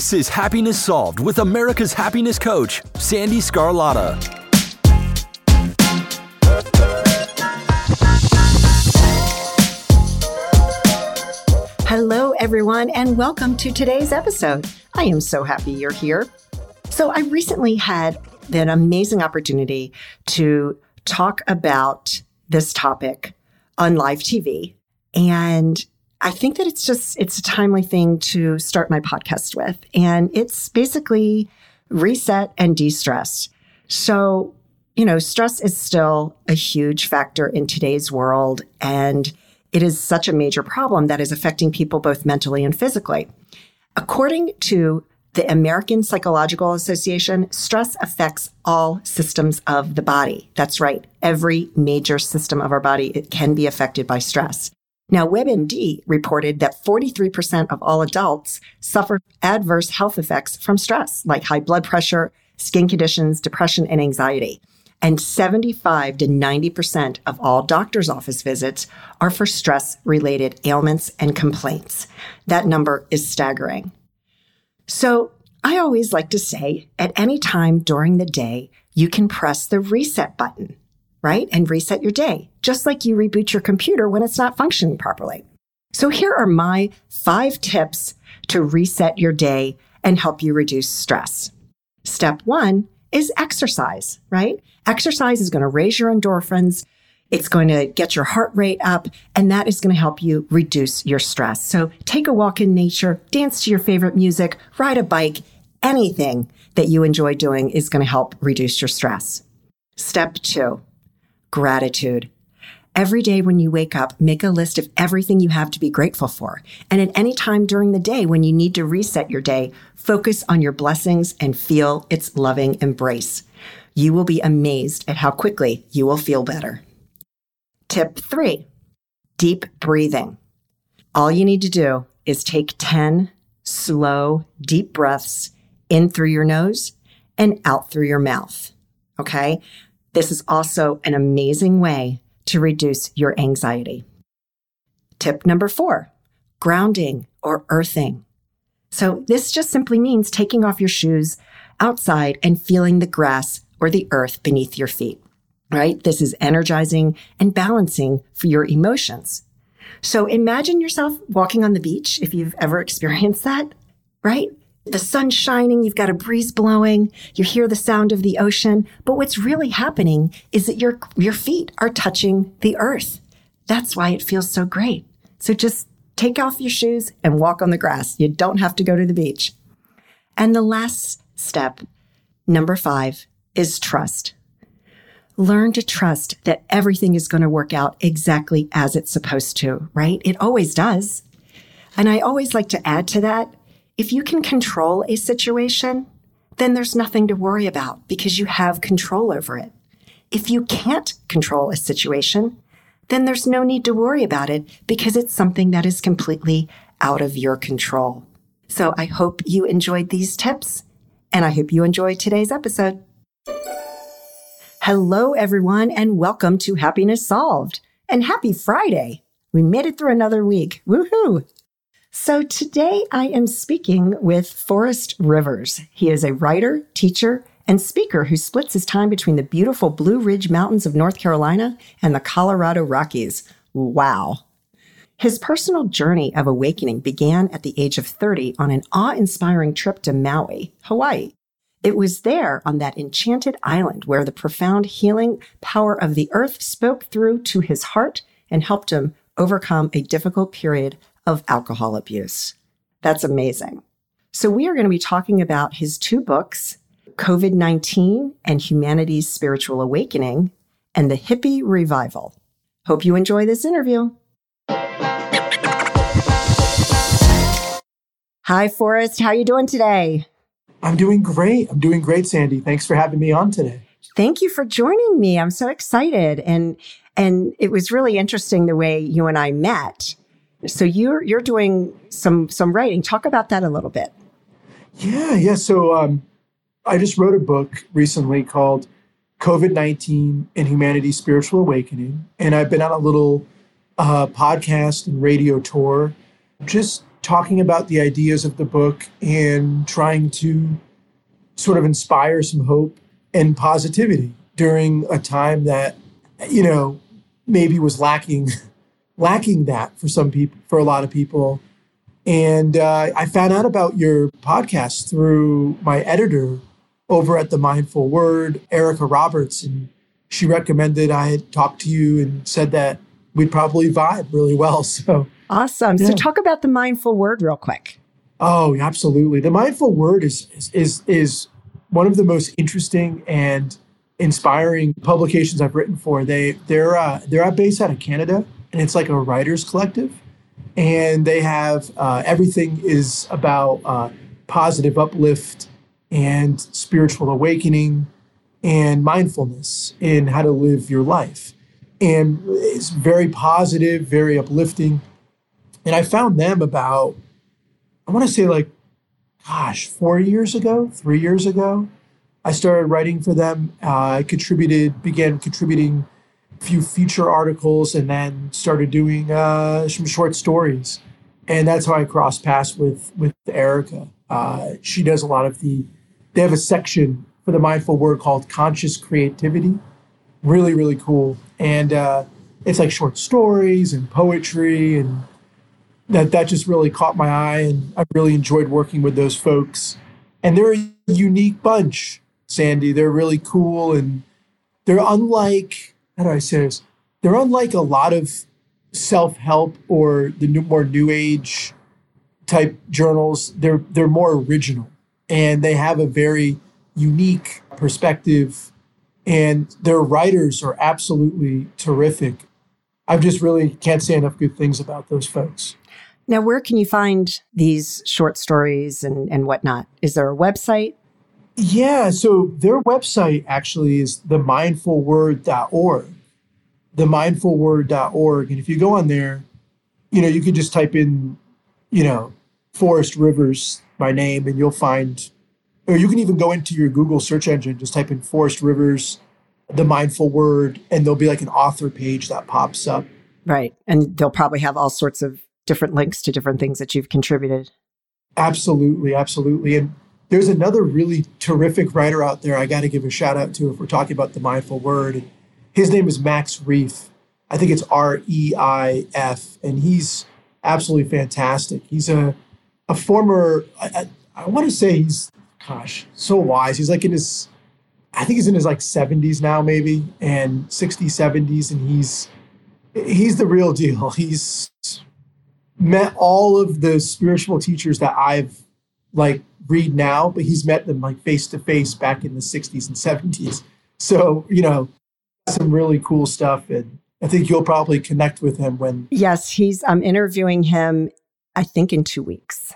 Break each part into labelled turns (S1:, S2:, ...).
S1: This is Happiness Solved with America's happiness coach, Sandee Sgarlata.
S2: Hello, everyone, and welcome to today's episode. I am so happy you're here. So, I recently had an amazing opportunity to talk about this topic on live TV. And I think that it's just it's a timely thing to start my podcast with. And it's basically reset and de-stress. So, you know, stress is still a huge factor in today's world and it is such a major problem that is affecting people both mentally and physically. According to the American Psychological Association, stress affects all systems of the body. That's right. Every major system of our body it can be affected by stress. Now, WebMD reported that 43% of all adults suffer adverse health effects from stress, like high blood pressure, skin conditions, depression, and anxiety. And 75 to 90% of all doctor's office visits are for stress related ailments and complaints. That number is staggering. So I always like to say at any time during the day, you can press the reset button right? And reset your day, just like you reboot your computer when it's not functioning properly. So here are my five tips to reset your day and help you reduce stress. Step one is exercise, right? Exercise is going to raise your endorphins. It's going to get your heart rate up, and that is going to help you reduce your stress. So take a walk in nature, dance to your favorite music, ride a bike, anything that you enjoy doing is going to help reduce your stress. Step two, gratitude. Every day when you wake up, make a list of everything you have to be grateful for. And at any time during the day when you need to reset your day, focus on your blessings and feel its loving embrace. You will be amazed at how quickly you will feel better. Tip three, deep breathing. All you need to do is take 10 slow, deep breaths in through your nose and out through your mouth. Okay. This is also an amazing way to reduce your anxiety. Tip number four, grounding or earthing. So this just simply means taking off your shoes outside and feeling the grass or the earth beneath your feet, right? This is energizing and balancing for your emotions. So imagine yourself walking on the beach if you've ever experienced that, right? The sun's shining, you've got a breeze blowing, you hear the sound of the ocean. But what's really happening is that your, your feet are touching the earth. That's why it feels so great. So just take off your shoes and walk on the grass. You don't have to go to the beach. And the last step, number five, is trust. Learn to trust that everything is going to work out exactly as it's supposed to, right? It always does. And I always like to add to that if you can control a situation, then there's nothing to worry about because you have control over it. If you can't control a situation, then there's no need to worry about it because it's something that is completely out of your control. So I hope you enjoyed these tips and I hope you enjoyed today's episode. Hello, everyone, and welcome to Happiness Solved and happy Friday. We made it through another week. Woohoo! So today I am speaking with Forrest Rivers. He is a writer, teacher, and speaker who splits his time between the beautiful Blue Ridge Mountains of North Carolina and the Colorado Rockies. Wow. His personal journey of awakening began at the age of 30 on an awe inspiring trip to Maui, Hawaii. It was there on that enchanted island where the profound healing power of the earth spoke through to his heart and helped him overcome a difficult period of alcohol abuse. That's amazing. So, we are going to be talking about his two books COVID 19 and Humanity's Spiritual Awakening and the Hippie Revival. Hope you enjoy this interview. Hi, Forrest. How are you doing today?
S3: I'm doing great. I'm doing great, Sandee. Thanks for having me on today.
S2: Thank you for joining me. I'm so excited, and and it was really interesting the way you and I met. So you're you're doing some some writing. Talk about that a little bit.
S3: Yeah, yeah. So um, I just wrote a book recently called COVID 19 and Humanity's Spiritual Awakening. And I've been on a little uh, podcast and radio tour just talking about the ideas of the book and trying to sort of inspire some hope and positivity during a time that you know maybe was lacking lacking that for some people for a lot of people and uh, i found out about your podcast through my editor over at the mindful word erica roberts and she recommended i had talked to you and said that we'd probably vibe really well so
S2: Awesome. Yeah. So talk about the mindful word real quick.
S3: Oh, absolutely. The mindful word is is is one of the most interesting and inspiring publications I've written for. They they're uh, they're based out of Canada, and it's like a writers collective, and they have uh, everything is about uh, positive uplift and spiritual awakening and mindfulness in how to live your life, and it's very positive, very uplifting and I found them about, I want to say like, gosh, four years ago, three years ago. I started writing for them. Uh, I contributed, began contributing few feature articles, and then started doing uh, some short stories. And that's how I crossed paths with with Erica. Uh, she does a lot of the. They have a section for the mindful word called conscious creativity. Really, really cool. And uh, it's like short stories and poetry and that that just really caught my eye, and I really enjoyed working with those folks. And they're a unique bunch, Sandee. They're really cool, and they're unlike how do I say this? They're unlike a lot of self-help or the new, more new age type journals. They're they're more original, and they have a very unique perspective. And their writers are absolutely terrific. I just really can't say enough good things about those folks.
S2: Now, where can you find these short stories and, and whatnot? Is there a website?
S3: Yeah, so their website actually is themindfulword.org. Themindfulword.org. And if you go on there, you know, you can just type in, you know, Forrest Rivers, my name, and you'll find, or you can even go into your Google search engine, just type in Forrest Rivers, the mindful word, and there'll be like an author page that pops up.
S2: Right. And they'll probably have all sorts of different links to different things that you've contributed.
S3: Absolutely, absolutely. And there's another really terrific writer out there I got to give a shout out to if we're talking about the mindful word. His name is Max Reif. I think it's R E I F, and he's absolutely fantastic. He's a a former. I, I, I want to say he's gosh so wise. He's like in his. I think he's in his like 70s now, maybe, and 60s, 70s, and he's he's the real deal. He's met all of the spiritual teachers that I've like read now, but he's met them like face to face back in the 60s and 70s. So, you know, some really cool stuff. And I think you'll probably connect with him when.
S2: Yes, he's, I'm interviewing him, I think in two weeks.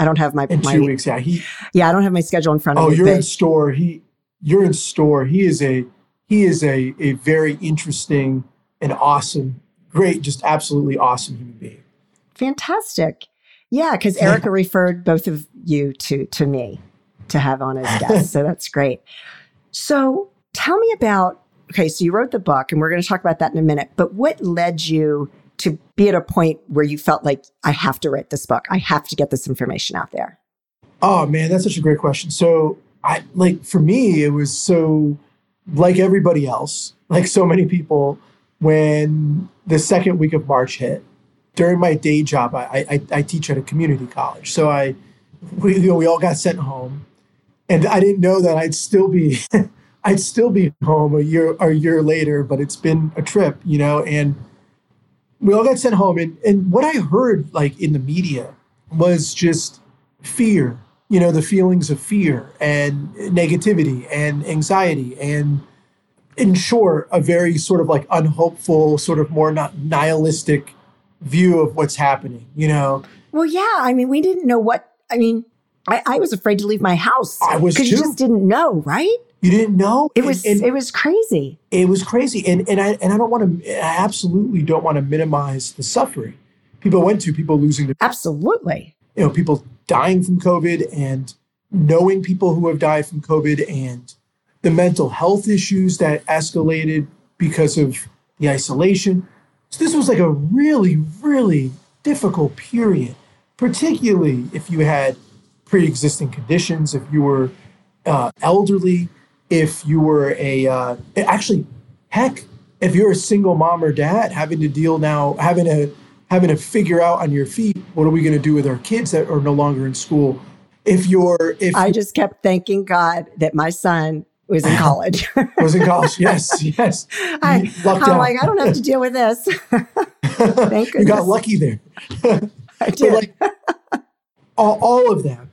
S2: I don't have my.
S3: In
S2: my,
S3: two weeks, yeah. He,
S2: yeah, I don't have my schedule in front
S3: of oh,
S2: me.
S3: Oh, you're but, in store. He, you're in store. He is a, he is a, a very interesting and awesome, great, just absolutely awesome human being.
S2: Fantastic. Yeah, because Erica referred both of you to to me to have on as guests. so that's great. So tell me about okay, so you wrote the book and we're going to talk about that in a minute, but what led you to be at a point where you felt like I have to write this book. I have to get this information out there?
S3: Oh man, that's such a great question. So I like for me it was so like everybody else, like so many people when the second week of March hit during my day job, I, I, I teach at a community college. So I, we, you know, we all got sent home, and I didn't know that I'd still be, I'd still be home a year a year later. But it's been a trip, you know, and we all got sent home, and and what I heard like in the media was just fear, you know, the feelings of fear and negativity and anxiety and in short, a very sort of like unhopeful, sort of more not nihilistic view of what's happening, you know?
S2: Well, yeah. I mean, we didn't know what, I mean, I, I was afraid to leave my house.
S3: I was
S2: Because you just didn't know, right?
S3: You didn't know?
S2: It
S3: And-
S2: was,
S3: and
S2: it was crazy.
S3: it was crazy. And, and, I, and I don't want to, I absolutely don't want to minimize the suffering people went to, people losing their,
S2: Absolutely.
S3: you know, people dying from COVID and knowing people who have died from COVID and the mental health issues that escalated because of the isolation. So this was like a really, really difficult period, particularly if you had pre-existing conditions, if you were uh, elderly, if you were a uh, actually, heck, if you're a single mom or dad having to deal now, having to having to figure out on your feet, what are we going to do with our kids that are no longer in school? If you're if
S2: I just kept thanking God that my son was in college.
S3: was in college, yes, yes,
S2: I,
S3: You lucked
S2: I'm
S3: out.
S2: like, I don't have to deal with this. Thank
S3: you You
S2: got
S3: lucky there.
S2: I did.
S3: like all, all of that.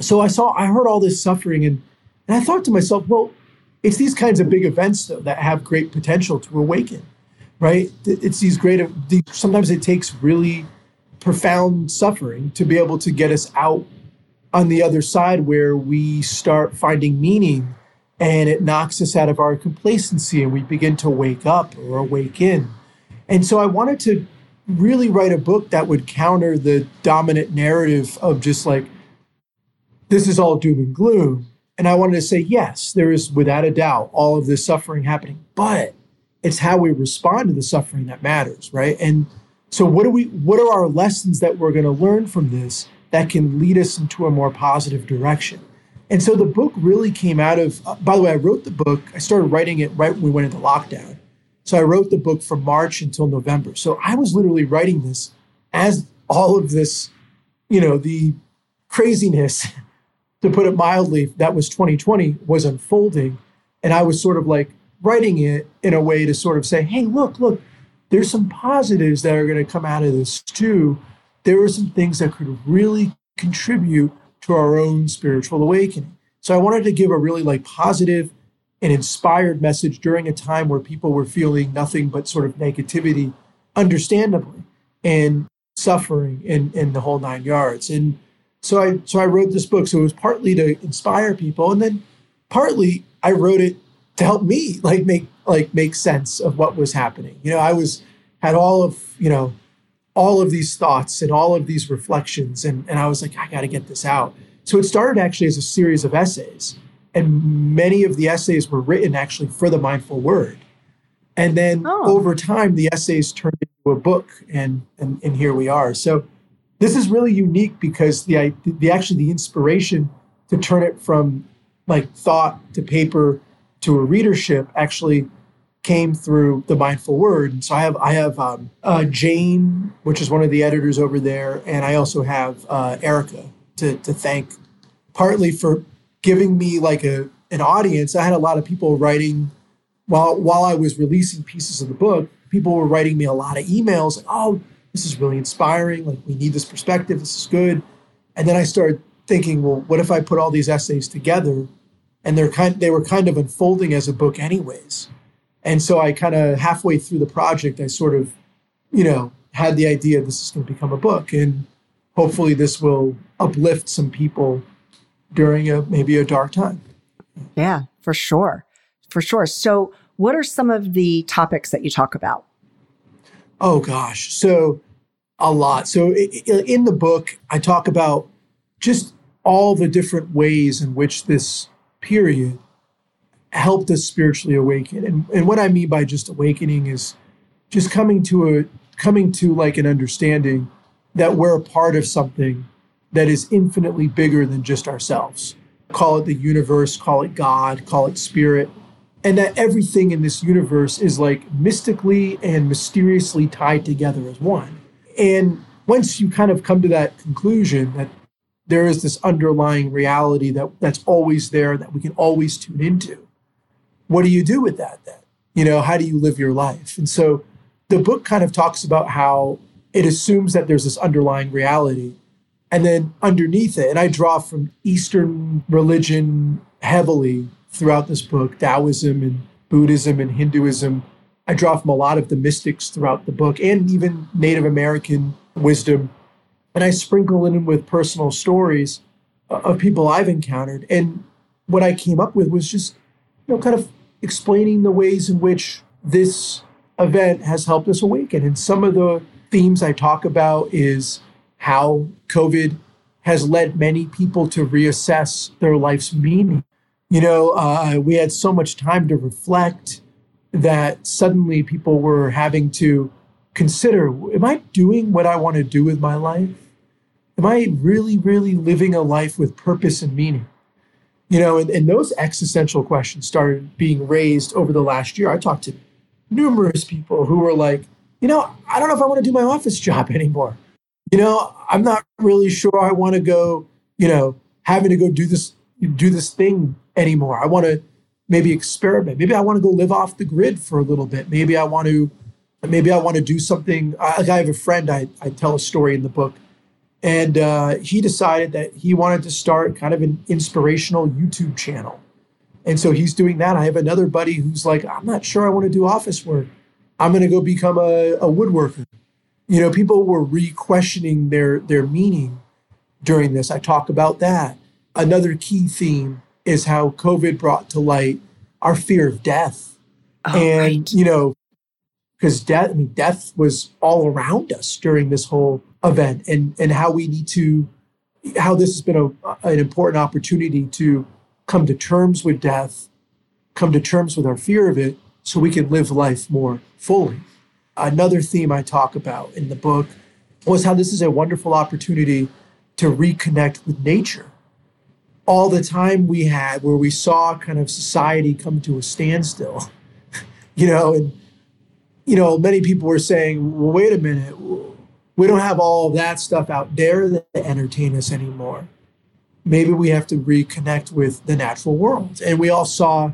S3: So I saw, I heard all this suffering, and and I thought to myself, well, it's these kinds of big events though that have great potential to awaken, right? It's these great. these- Sometimes it takes really profound suffering to be able to get us out on the other side where we start finding meaning and it knocks us out of our complacency and we begin to wake up or awaken. And so I wanted to really write a book that would counter the dominant narrative of just like, this is all doom and gloom. And I wanted to say, yes, there is without a doubt all of this suffering happening, but it's how we respond to the suffering that matters, right? And so what do we what are our lessons that we're going to learn from this that can lead us into a more positive direction? And so the book really came out of uh, by the way, I wrote the book, I started writing it right when we went into lockdown. So I wrote the book from March until November. So I was literally writing this as all of this, you know, the craziness, to put it mildly, that was 2020 was unfolding. And I was sort of like writing it in a way to sort of say, hey, look, look, there's some positives that are going to come out of this too. There are some things that could really contribute to our own spiritual awakening. So I wanted to give a really like positive and inspired message during a time where people were feeling nothing but sort of negativity, understandably, and suffering and, and the whole nine yards. And so I so I wrote this book. So it was partly to inspire people, and then partly I wrote it to help me like make like make sense of what was happening. You know, I was had all of you know all of these thoughts and all of these reflections, and and I was like, I got to get this out. So it started actually as a series of essays, and many of the essays were written actually for the mindful word. And then
S2: Oh.
S3: over time, the essays turned into a book, and and and here we are. So this is really unique because the the actually the inspiration to turn it from like thought to paper to a readership actually came through the mindful word. And so i have i have um, uh, jane which is one of the editors over there and i also have uh, erica to, to thank partly for giving me like a an audience. I had a lot of people writing while while i was releasing pieces of the book people were writing me a lot of emails like oh this is really inspiring. Like we need this perspective. This is good. And then i started thinking well what if i put all these essays together? And they're kind they were kind of unfolding as a book anyways and so i kind of halfway through the project i sort of you know had the idea this is going to become a book and hopefully this will uplift some people during a maybe a dark time
S2: Yeah, for sure. For sure. So, what are some of the topics that you talk about?
S3: Oh gosh, so a lot. So in the book, I talk about just all the different ways in which this period helped us spiritually awaken. And, and what I mean by just awakening is just coming to a coming to like an understanding that we're a part of something that is infinitely bigger than just ourselves. Call it the universe, call it God, call it spirit, and that everything in this universe is like mystically and mysteriously tied together as one. And once you kind of come to that conclusion that there is this underlying reality that that's always there that we can always tune into, what do you do with that then? You know, how do you live your life? And so the book kind of talks about how it assumes that there's this underlying reality And then underneath it, and I draw from Eastern religion heavily throughout this book Taoism and Buddhism and Hinduism. I draw from a lot of the mystics throughout the book and even Native American wisdom. And I sprinkle in with personal stories uh, of people I've encountered. And what I came up with was just, you know, kind of explaining the ways in which this event has helped us awaken. And some of the themes I talk about is how COVID has led many people to reassess their life's meaning. You know, uh, we had so much time to reflect that suddenly people were having to consider Am I doing what I want to do with my life? Am I really, really living a life with purpose and meaning? You know, and, and those existential questions started being raised over the last year. I talked to numerous people who were like, you know, I don't know if I want to do my office job anymore. You know, I'm not really sure I want to go, you know, having to go do this do this thing anymore. I want to maybe experiment. Maybe I want to go live off the grid for a little bit. Maybe I want to maybe I want to do something. I, I have a friend I, I tell a story in the book and uh, he decided that he wanted to start kind of an inspirational YouTube channel. And so he's doing that. I have another buddy who's like, I'm not sure I want to do office work. I'm going to go become a, a woodworker. You know, people were re-questioning their their meaning during this. I talk about that. Another key theme is how COVID brought to light our fear of death. Oh, and right. you know, because death, I mean, death was all around us during this whole event, and and how we need to, how this has been a, an important opportunity to come to terms with death, come to terms with our fear of it, so we can live life more fully. Another theme I talk about in the book was how this is a wonderful opportunity to reconnect with nature. All the time we had where we saw kind of society come to a standstill, you know, and you know, many people were saying, well, wait a minute, we don't have all that stuff out there that entertain us anymore. Maybe we have to reconnect with the natural world. And we all saw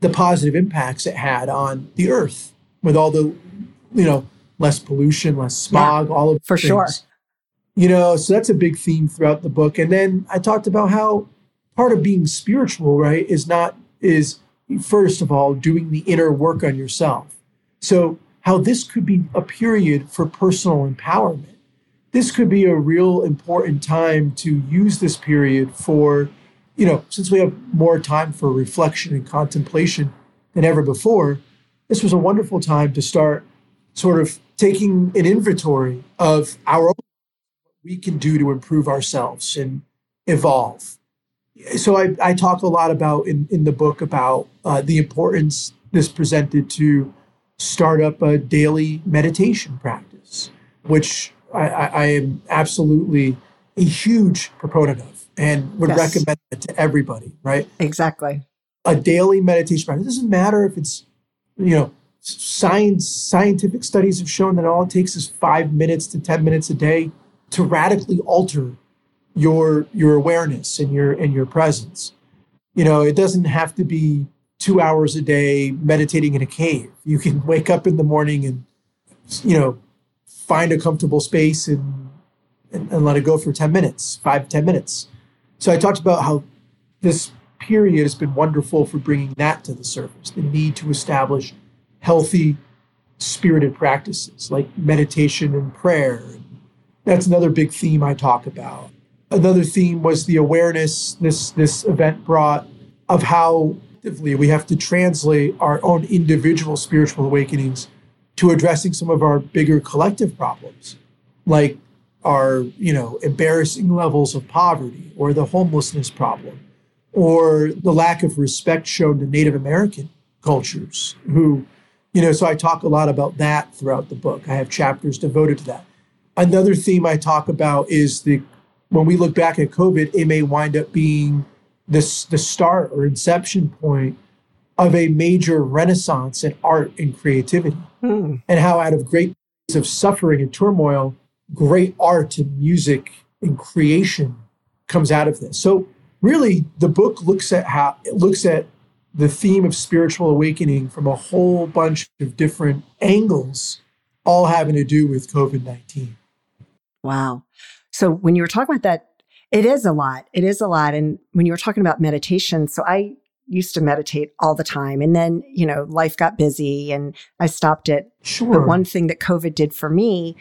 S3: the positive impacts it had on the earth with all the, you know, less pollution, less smog, yeah, all of
S2: for things. sure.
S3: You know, so that's a big theme throughout the book. And then I talked about how part of being spiritual, right, is not is first of all doing the inner work on yourself so, how this could be a period for personal empowerment. This could be a real important time to use this period for, you know, since we have more time for reflection and contemplation than ever before, this was a wonderful time to start sort of taking an inventory of our own what we can do to improve ourselves and evolve. So I, I talk a lot about in, in the book about uh, the importance this presented to start up a daily meditation practice, which I, I, I am absolutely a huge proponent of and would yes. recommend it to everybody, right?
S2: Exactly.
S3: A daily meditation practice. It doesn't matter if it's, you know, science scientific studies have shown that all it takes is five minutes to 10 minutes a day to radically alter your your awareness and your and your presence. You know, it doesn't have to be two hours a day meditating in a cave. You can wake up in the morning and, you know, find a comfortable space and, and, and let it go for 10 minutes, five, 10 minutes. So I talked about how this period has been wonderful for bringing that to the surface the need to establish healthy, spirited practices like meditation and prayer. That's another big theme I talk about. Another theme was the awareness this, this event brought of how collectively, we have to translate our own individual spiritual awakenings to addressing some of our bigger collective problems, like our, you know, embarrassing levels of poverty or the homelessness problem or the lack of respect shown to Native American cultures who, you know, so I talk a lot about that throughout the book. I have chapters devoted to that. Another theme I talk about is the when we look back at COVID, it may wind up being this the start or inception point of a major renaissance in art and creativity. Hmm. and how out of great of suffering and turmoil great art and music and creation comes out of this. So really the book looks at how it looks at the theme of spiritual awakening from a whole bunch of different angles all having to do with covid-19
S2: wow. So when you were talking about that, it is a lot. It is a lot. And when you were talking about meditation, so I used to meditate all the time. And then, you know, life got busy and I stopped it.
S3: Sure.
S2: But one thing that COVID did for me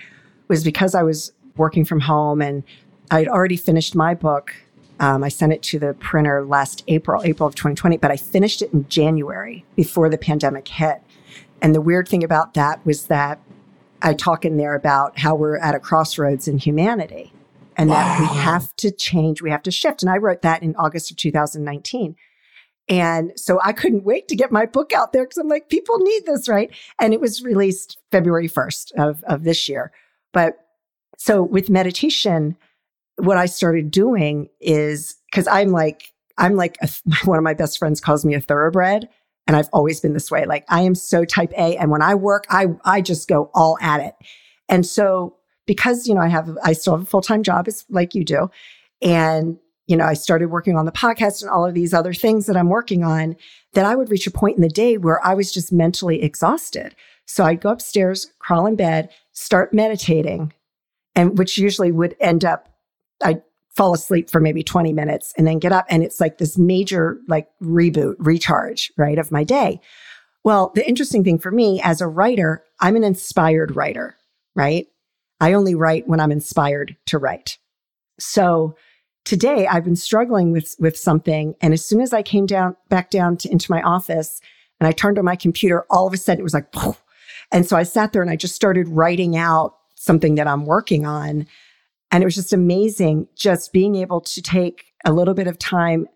S2: was because I was working from home and I'd already finished my book. Um, I sent it to the printer last April, April of 2020, but I finished it in January before the pandemic hit. And the weird thing about that was that I talk in there about how we're at a crossroads in humanity and wow. that we have to change, we have to shift. And I wrote that in August of 2019. And so I couldn't wait to get my book out there because I'm like, people need this, right? And it was released February 1st of, of this year. But so with meditation, what I started doing is because I'm like, I'm like, a, one of my best friends calls me a thoroughbred. And I've always been this way. Like I am so type A. And when I work, I, I just go all at it. And so because, you know, I have, I still have a full time job as like you do. And, you know, I started working on the podcast and all of these other things that I'm working on that I would reach a point in the day where I was just mentally exhausted. So I'd go upstairs, crawl in bed, start meditating, and which usually would end up, I'd fall asleep for maybe 20 minutes and then get up. And it's like this major like reboot, recharge, right, of my day. Well, the interesting thing for me as a writer, I'm an inspired writer, right? I only write when I'm inspired to write. So today I've been struggling with, with something. And as soon as I came down, back down to, into my office and I turned on my computer, all of a sudden it was like, Poof. and so I sat there and I just started writing out something that I'm working on. And it was just amazing just being able to take a little bit of time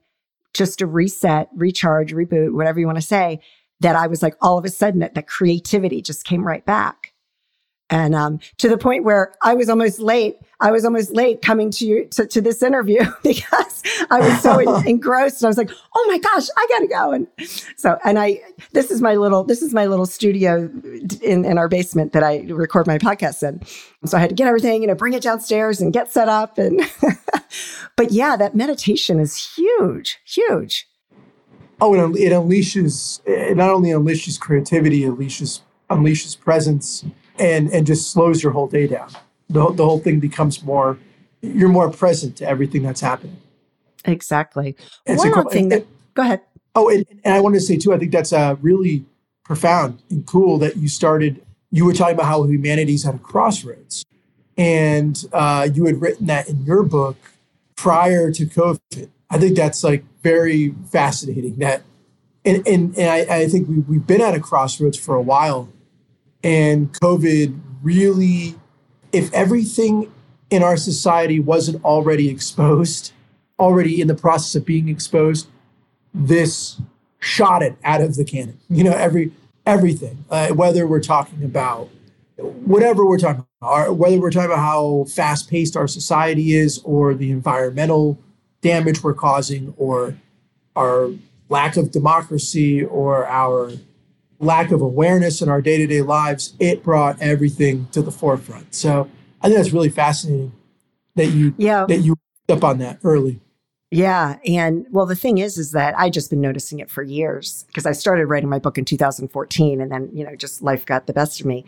S2: just to reset, recharge, reboot, whatever you want to say, that I was like, all of a sudden that, that creativity just came right back. And um, to the point where I was almost late. I was almost late coming to you to, to this interview because I was so en- engrossed. And I was like, "Oh my gosh, I gotta go!" And so, and I this is my little this is my little studio in in our basement that I record my podcasts in. So I had to get everything, you know, bring it downstairs and get set up. And but yeah, that meditation is huge, huge.
S3: Oh, it, it unleashes. It not only unleashes creativity, it unleashes unleashes presence and and just slows your whole day down. The the whole thing becomes more you're more present to everything that's happening.
S2: Exactly. And One more thing that go ahead.
S3: Oh, and, and I wanted to say too. I think that's uh, really profound and cool that you started. You were talking about how humanity's at a crossroads, and uh, you had written that in your book prior to COVID. I think that's like very fascinating. That, and and, and I, I think we, we've been at a crossroads for a while and COVID really, if everything in our society wasn't already exposed, already in the process of being exposed, this shot it out of the cannon. You know, every everything, uh, whether we're talking about whatever we're talking about, whether we're talking about how fast paced our society is, or the environmental damage we're causing, or our lack of democracy, or our lack of awareness in our day to day lives, it brought everything to the forefront. So I think that's really fascinating that you yeah. that you up on that early.
S2: Yeah, and well, the thing is, is that I just been noticing it for years because I started writing my book in 2014, and then you know, just life got the best of me.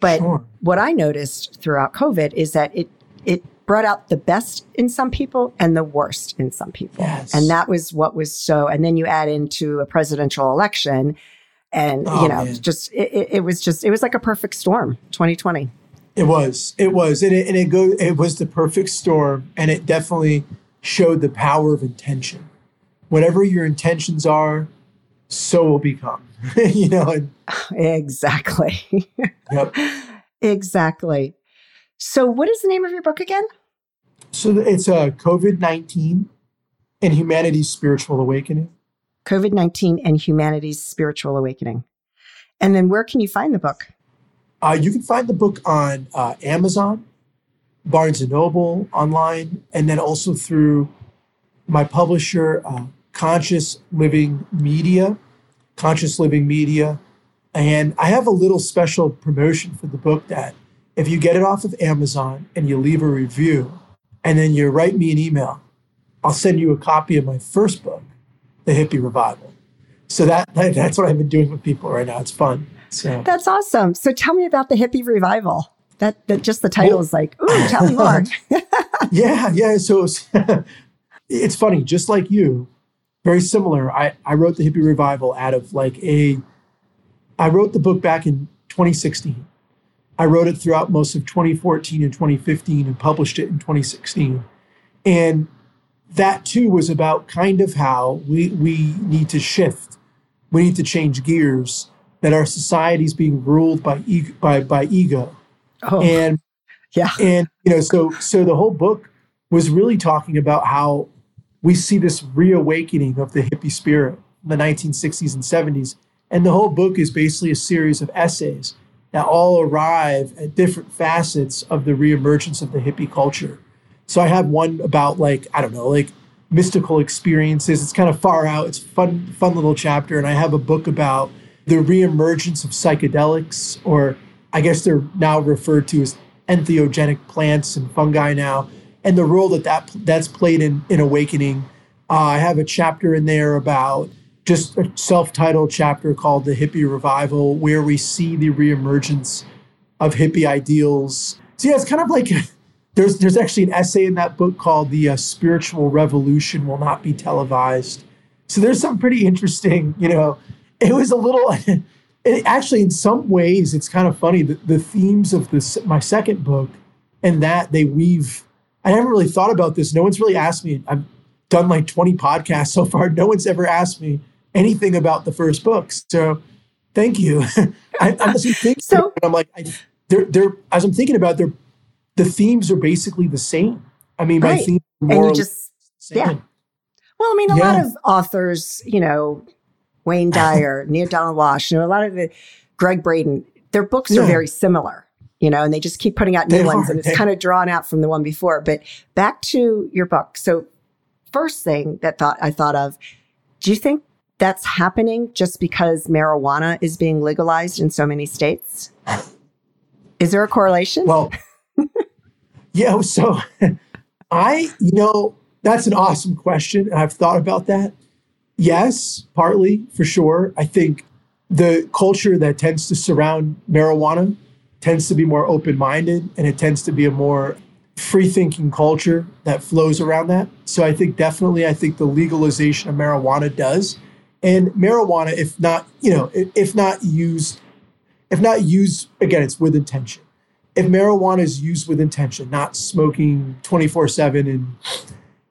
S2: But sure. what I noticed throughout COVID is that it it brought out the best in some people and the worst in some people,
S3: yes.
S2: and that was what was so. And then you add into a presidential election, and oh, you know man. just it, it, was just it was like a perfect storm 2020
S3: it was it was. And it, and it go it was the perfect storm and it definitely showed the power of intention. Whatever your intentions are so will become you know and,
S2: exactly.
S3: Yep.
S2: Exactly. So what is the name of your book again?
S3: So it's a uh, covid-19 and humanity's spiritual awakening
S2: COVID 19 and Humanity's Spiritual Awakening. And then where can you find the book?
S3: Uh, you can find the book on uh, Amazon, Barnes and Noble online, and then also through my publisher, uh, Conscious Living Media. Conscious Living Media. And I have a little special promotion for the book that if you get it off of Amazon and you leave a review and then you write me an email, I'll send you a copy of my first book the hippie revival. So that that's what I've been doing with people right now. It's fun. So
S2: that's awesome. So tell me about the hippie revival. That, that just the title well, is like, ooh, tell me more.
S3: yeah, yeah. So it's, it's funny, just like you, very similar. I, I wrote the hippie revival out of like a, I wrote the book back in 2016. I wrote it throughout most of 2014 and 2015 and published it in 2016. And that too was about kind of how we, we need to shift. We need to change gears, that our society is being ruled by, ego, by, by ego. Oh, and yeah. And, you know, so, so the whole book was really talking about how we see this reawakening of the hippie spirit in the 1960s and 70s. And the whole book is basically a series of essays that all arrive at different facets of the reemergence of the hippie culture. So I have one about like, I don't know, like mystical experiences. It's kind of far out. It's fun, fun little chapter. And I have a book about the reemergence of psychedelics, or I guess they're now referred to as entheogenic plants and fungi now, and the role that, that that's played in, in awakening. Uh, I have a chapter in there about just a self-titled chapter called the hippie revival where we see the reemergence of hippie ideals so yeah it's kind of like there's there's actually an essay in that book called the uh, spiritual revolution will not be televised so there's some pretty interesting you know it was a little it, actually in some ways it's kind of funny that the themes of this my second book and that they weave i haven't really thought about this no one's really asked me i've done like 20 podcasts so far no one's ever asked me anything about the first book. So thank you. I, am thinking, so, I'm like, I, they're, they're, as I'm thinking about, they're, the themes are basically the same. I mean, right. my themes and you just,
S2: yeah. Well, I mean, a yeah. lot of authors, you know, Wayne Dyer, Neale Donald Walsch, you know, a lot of the Gregg Braden, their books yeah. are very similar, you know, and they just keep putting out new they ones are. and it's kind of drawn out from the one before. But back to your book. So first thing that thought I thought of, do you think that's happening just because marijuana is being legalized in so many states? Is there a correlation?
S3: Well, yeah. So I, you know, that's an awesome question. I've thought about that. Yes, partly for sure. I think the culture that tends to surround marijuana tends to be more open minded and it tends to be a more free thinking culture that flows around that. So I think definitely, I think the legalization of marijuana does and marijuana, if not, you know, if not used, if not used, again, it's with intention. If marijuana is used with intention, not smoking 24 7 and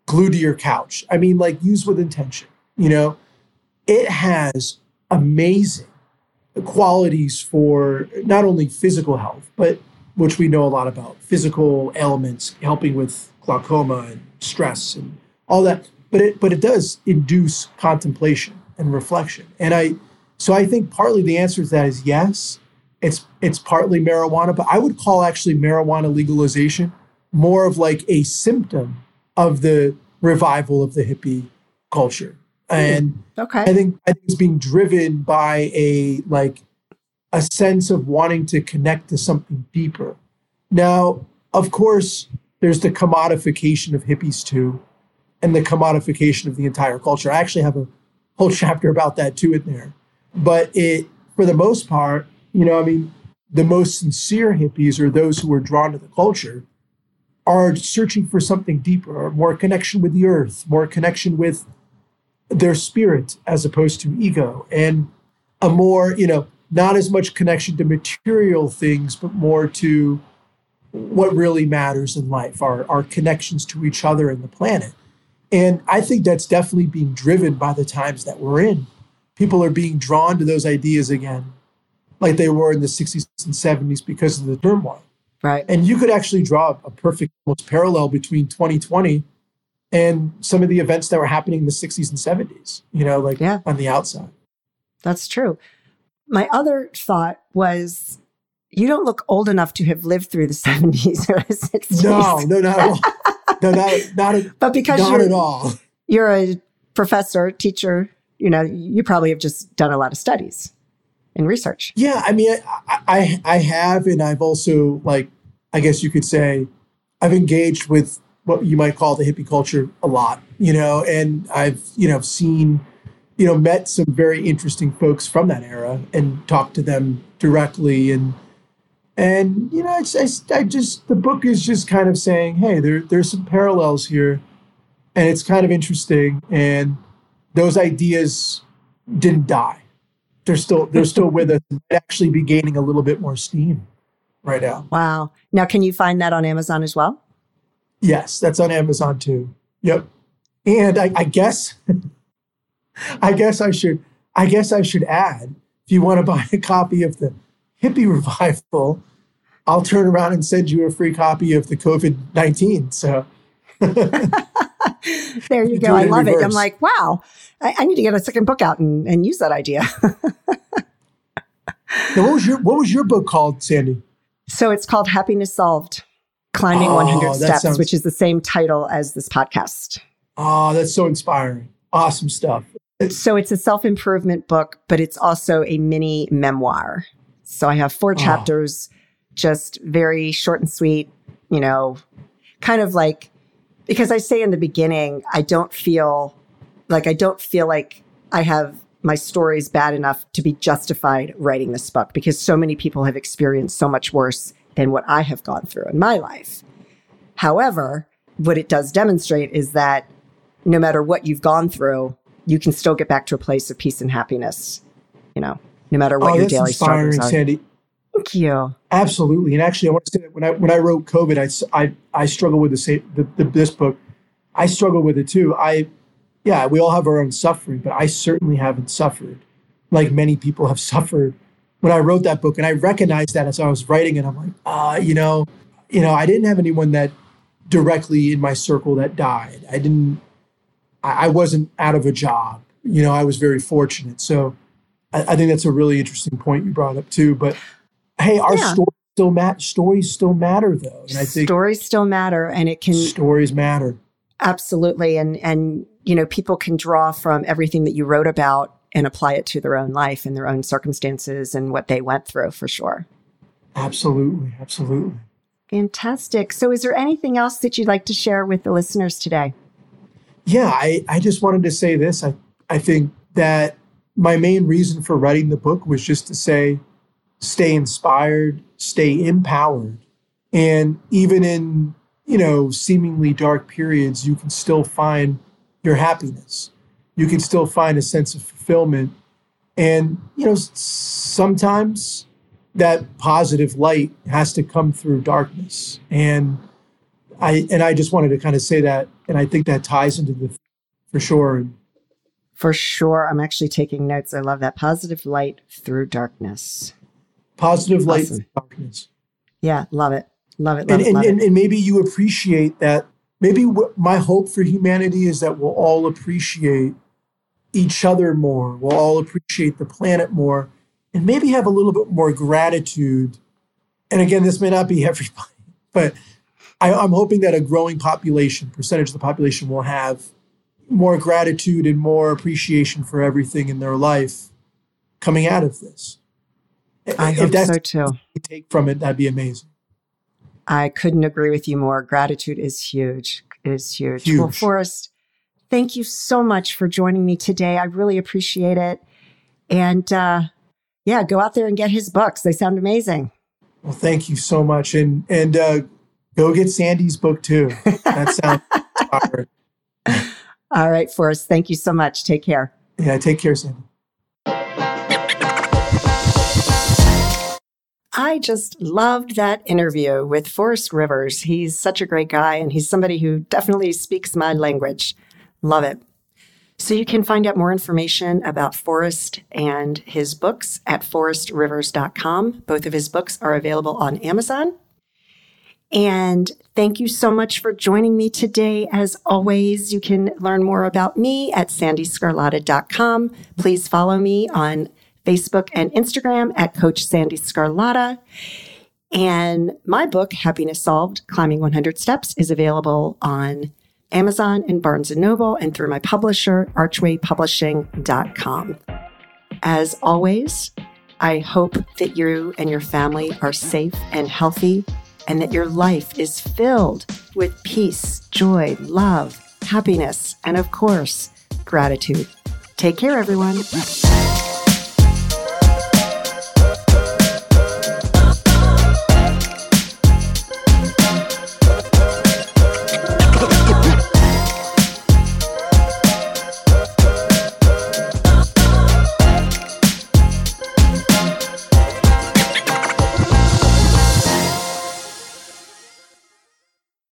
S3: glued to your couch, I mean, like used with intention, you know, it has amazing qualities for not only physical health, but which we know a lot about physical ailments, helping with glaucoma and stress and all that. But it, but it does induce contemplation and reflection. And I, so I think partly the answer to that is yes. It's it's partly marijuana, but I would call actually marijuana legalization more of like a symptom of the revival of the hippie culture. Hmm. And okay. I think I think it's being driven by a like a sense of wanting to connect to something deeper. Now, of course, there's the commodification of hippies too, and the commodification of the entire culture. I actually have a whole chapter about that too in there. But it, for the most part, you know, I mean, the most sincere hippies or those who are drawn to the culture are searching for something deeper, or more connection with the earth, more connection with their spirit as opposed to ego, and a more, you know, not as much connection to material things, but more to what really matters in life, our, our connections to each other and the planet. And I think that's definitely being driven by the times that we're in. People are being drawn to those ideas again, like they were in the 60s and 70s because of the turmoil.
S2: Right.
S3: And you could actually draw a perfect almost parallel between 2020 and some of the events that were happening in the 60s and 70s, you know, like yeah. on the outside.
S2: That's true. My other thought was you don't look old enough to have lived through the 70s or 60s.
S3: No, no, no. no, not not at,
S2: but because
S3: not
S2: you're,
S3: at all.
S2: You're a professor, teacher. You know, you probably have just done a lot of studies and research.
S3: Yeah, I mean, I, I I have, and I've also like, I guess you could say, I've engaged with what you might call the hippie culture a lot. You know, and I've you know seen you know met some very interesting folks from that era and talked to them directly and And you know, I, I, I just the book is just kind of saying, hey, there there's some parallels here, and it's kind of interesting. And those ideas didn't die; they're still they're still with us. Might actually be gaining a little bit more steam right now.
S2: Wow! Now, can you find that on Amazon as well?
S3: Yes, that's on Amazon too. Yep. And I, I guess, I guess I should, I guess I should add, if you want to buy a copy of the hippie revival, I'll turn around and send you a free copy of the COVID nineteen. So.
S2: there you, you go. I love reverse. it. I'm like, wow, I, I, need to get a second book out and, and use that idea.
S3: now, what was your what was your book called, Sandee?
S2: So it's called Happiness Solved Climbing ah, oh, 100 Steps, sounds... which is the same title as this podcast.
S3: Oh, that's so inspiring. Awesome stuff.
S2: So it's a self improvement book, but it's also a mini memoir. So I have four ah. chapters, just very short and sweet, you know, kind of like, because I say in the beginning, I don't feel like I don't feel like I have my stories bad enough to be justified writing this book because so many people have experienced so much worse than what I have gone through in my life. However, what it does demonstrate is that no matter what you've gone through, you can still get back to a place of peace and happiness, you know, no matter what oh, your daily struggles are. Sandee. Thank you.
S3: Absolutely. And actually, I want to say that when I, when I wrote COVID, I, I, I struggle with the same, the, the, this book. I struggle with it too. I, yeah, we all have our own suffering, but I certainly haven't suffered like many people have suffered when I wrote that book, and I recognized that as I was writing it, I'm like, ah, uh, you know, you know, I didn't have anyone that directly in my circle that died. I didn't, I, I wasn't out of a job. You know, I was very fortunate. So I, I, think that's a really interesting point you brought up too. But hey, our yeah. story still matter. Stories still matter though,
S2: and I think stories still matter, and it can
S3: stories matter
S2: absolutely. And and you know, people can draw from everything that you wrote about and apply it to their own life and their own circumstances and what they went through for sure.
S3: Absolutely. Absolutely.
S2: Fantastic. So, is there anything else that you'd like to share with the listeners today?
S3: Yeah, I, I just wanted to say this. I, I think that my main reason for writing the book was just to say, stay inspired, stay empowered. And even in, you know, seemingly dark periods, you can still find your happiness you can still find a sense of fulfillment. And, you know, sometimes that positive light has to come through darkness. And I and I just wanted to kind of say that. And I think that ties into the for sure.
S2: For sure. I'm actually taking notes. I love that. Positive light through darkness.
S3: Positive light awesome. darkness.
S2: Yeah, love it. Love it.
S3: Love
S2: and,
S3: it, love
S2: and,
S3: it. and maybe you appreciate that. Maybe my hope for humanity is that we'll all appreciate each other more. We'll all appreciate the planet more and maybe have a little bit more gratitude. And again, this may not be everybody, but I, am hoping that a growing population, percentage of the population, will have more gratitude and more appreciation for everything in their life coming out of this.
S2: I if hope that's so too.
S3: Take from it, that'd be amazing.
S2: I couldn't agree with you more. Gratitude is huge. It is huge. huge. Well, Forrest, Thank you so much for joining me today. I really appreciate it. And uh, yeah, go out there and get his books. They sound amazing.
S3: Well, thank you so much. And and uh, go get Sandee's book too. That sounds.
S2: All right, Forrest. Thank you so much. Take care.
S3: Yeah, take care, Sandee.
S2: I just loved that interview with Forrest Rivers. He's such a great guy, and he's somebody who definitely speaks my language. Love it. So you can find out more information about Forrest and his books at forrestrivers.com. Both of his books are available on Amazon. And thank you so much for joining me today. As always, you can learn more about me at sandeesgarlata.com. Please follow me on Facebook and Instagram at Coach Sandee Sgarlata. And my book, Happiness Solved Climbing 100 Steps, is available on Amazon and Barnes & Noble, and through my publisher, archwaypublishing.com. As always, I hope that you and your family are safe and healthy and that your life is filled with peace, joy, love, happiness, and of course, gratitude. Take care, everyone.